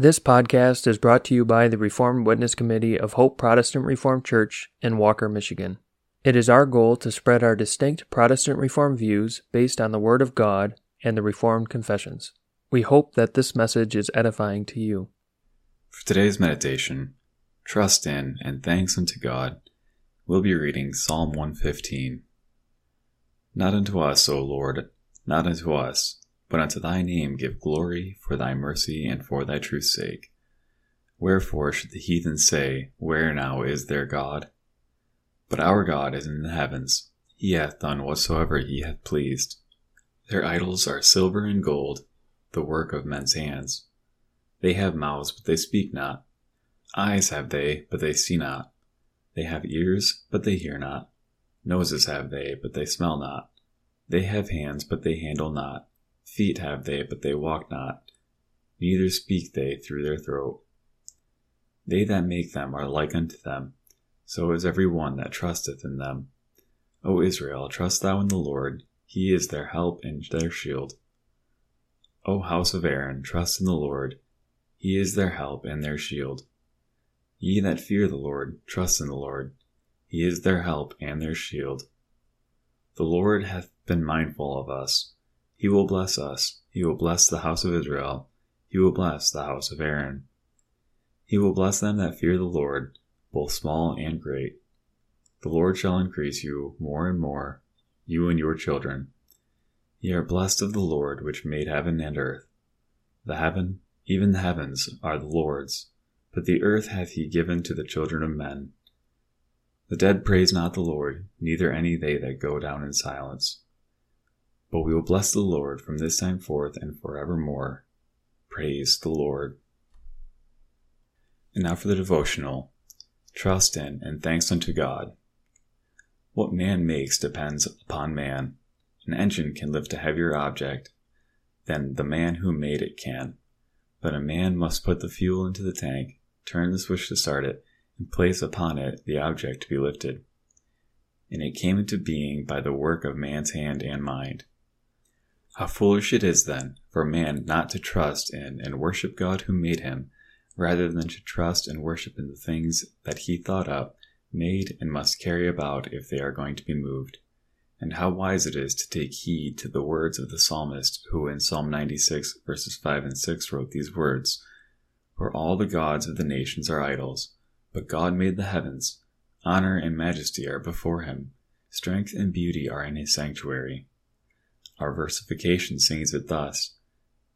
This podcast is brought to you by the Reformed Witness Committee of Hope Protestant Reformed Church in Walker, Michigan. It is our goal to spread our distinct Protestant Reformed views based on the Word of God and the Reformed confessions. We hope that this message is edifying to you. For today's meditation, trust in and thanks unto God, we'll be reading Psalm 115. Not unto us, O Lord, not unto us, but unto thy name give glory for thy mercy and for thy truth's sake. Wherefore should the heathen say, Where now is their God? But our God is in the heavens, he hath done whatsoever he hath pleased. Their idols are silver and gold, the work of men's hands. They have mouths, but they speak not. Eyes have they, but they see not. They have ears, but they hear not. Noses have they, but they smell not. They have hands, but they handle not. Feet have they, but they walk not. Neither speak they through their throat. They that make them are like unto them. So is every one that trusteth in them. O Israel, trust thou in the Lord. He is their help and their shield. O house of Aaron, trust in the Lord. He is their help and their shield. Ye that fear the Lord, trust in the Lord. He is their help and their shield. The Lord hath been mindful of us. He will bless us. He will bless the house of Israel. He will bless the house of Aaron. He will bless them that fear the Lord, both small and great. The Lord shall increase you more and more, you and your children. Ye are blessed of the Lord which made heaven and earth. The heaven, even the heavens, are the Lord's, but the earth hath he given to the children of men. The dead praise not the Lord, neither any they that go down in silence. But we will bless the Lord from this time forth and forevermore. Praise the Lord. And now for the devotional. Trust in and thanks unto God. What man makes depends upon man. An engine can lift a heavier object than the man who made it can, but a man must put the fuel into the tank, turn the switch to start it, and place upon it the object to be lifted. And it came into being by the work of man's hand and mind. How foolish it is, then, for man not to trust in and worship God who made him, rather than to trust and worship in the things that he thought up, made, and must carry about if they are going to be moved. And how wise it is to take heed to the words of the psalmist, who in Psalm 96, verses 5 and 6 wrote these words For all the gods of the nations are idols, but God made the heavens. Honor and majesty are before him, strength and beauty are in his sanctuary. Our versification sings it thus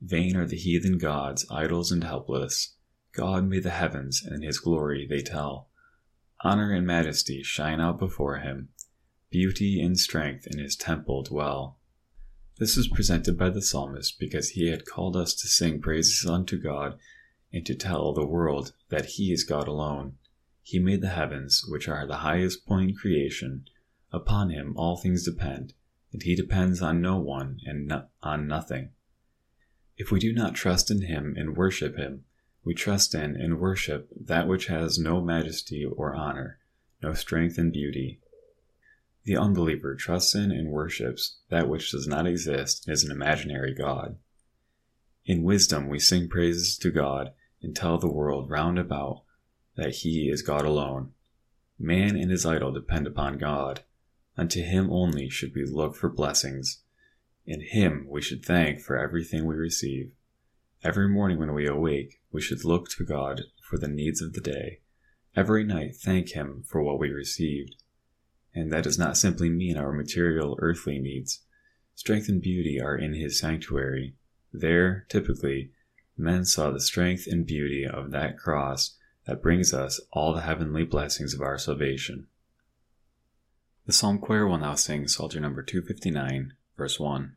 Vain are the heathen gods, idols and helpless. God made the heavens, and his glory they tell. Honor and majesty shine out before him. Beauty and strength in his temple dwell. This is presented by the psalmist because he had called us to sing praises unto God and to tell the world that he is God alone. He made the heavens, which are the highest point in creation. Upon him all things depend and he depends on no one and no- on nothing. If we do not trust in him and worship him, we trust in and worship that which has no majesty or honor, no strength and beauty. The unbeliever trusts in and worships that which does not exist is an imaginary God. In wisdom we sing praises to God and tell the world round about that he is God alone. Man and his idol depend upon God, Unto him only should we look for blessings. In him we should thank for everything we receive. Every morning when we awake, we should look to God for the needs of the day. Every night thank him for what we received. And that does not simply mean our material earthly needs. Strength and beauty are in his sanctuary. There, typically, men saw the strength and beauty of that cross that brings us all the heavenly blessings of our salvation. The Psalm Choir will now sing Psalter number 259, verse 1.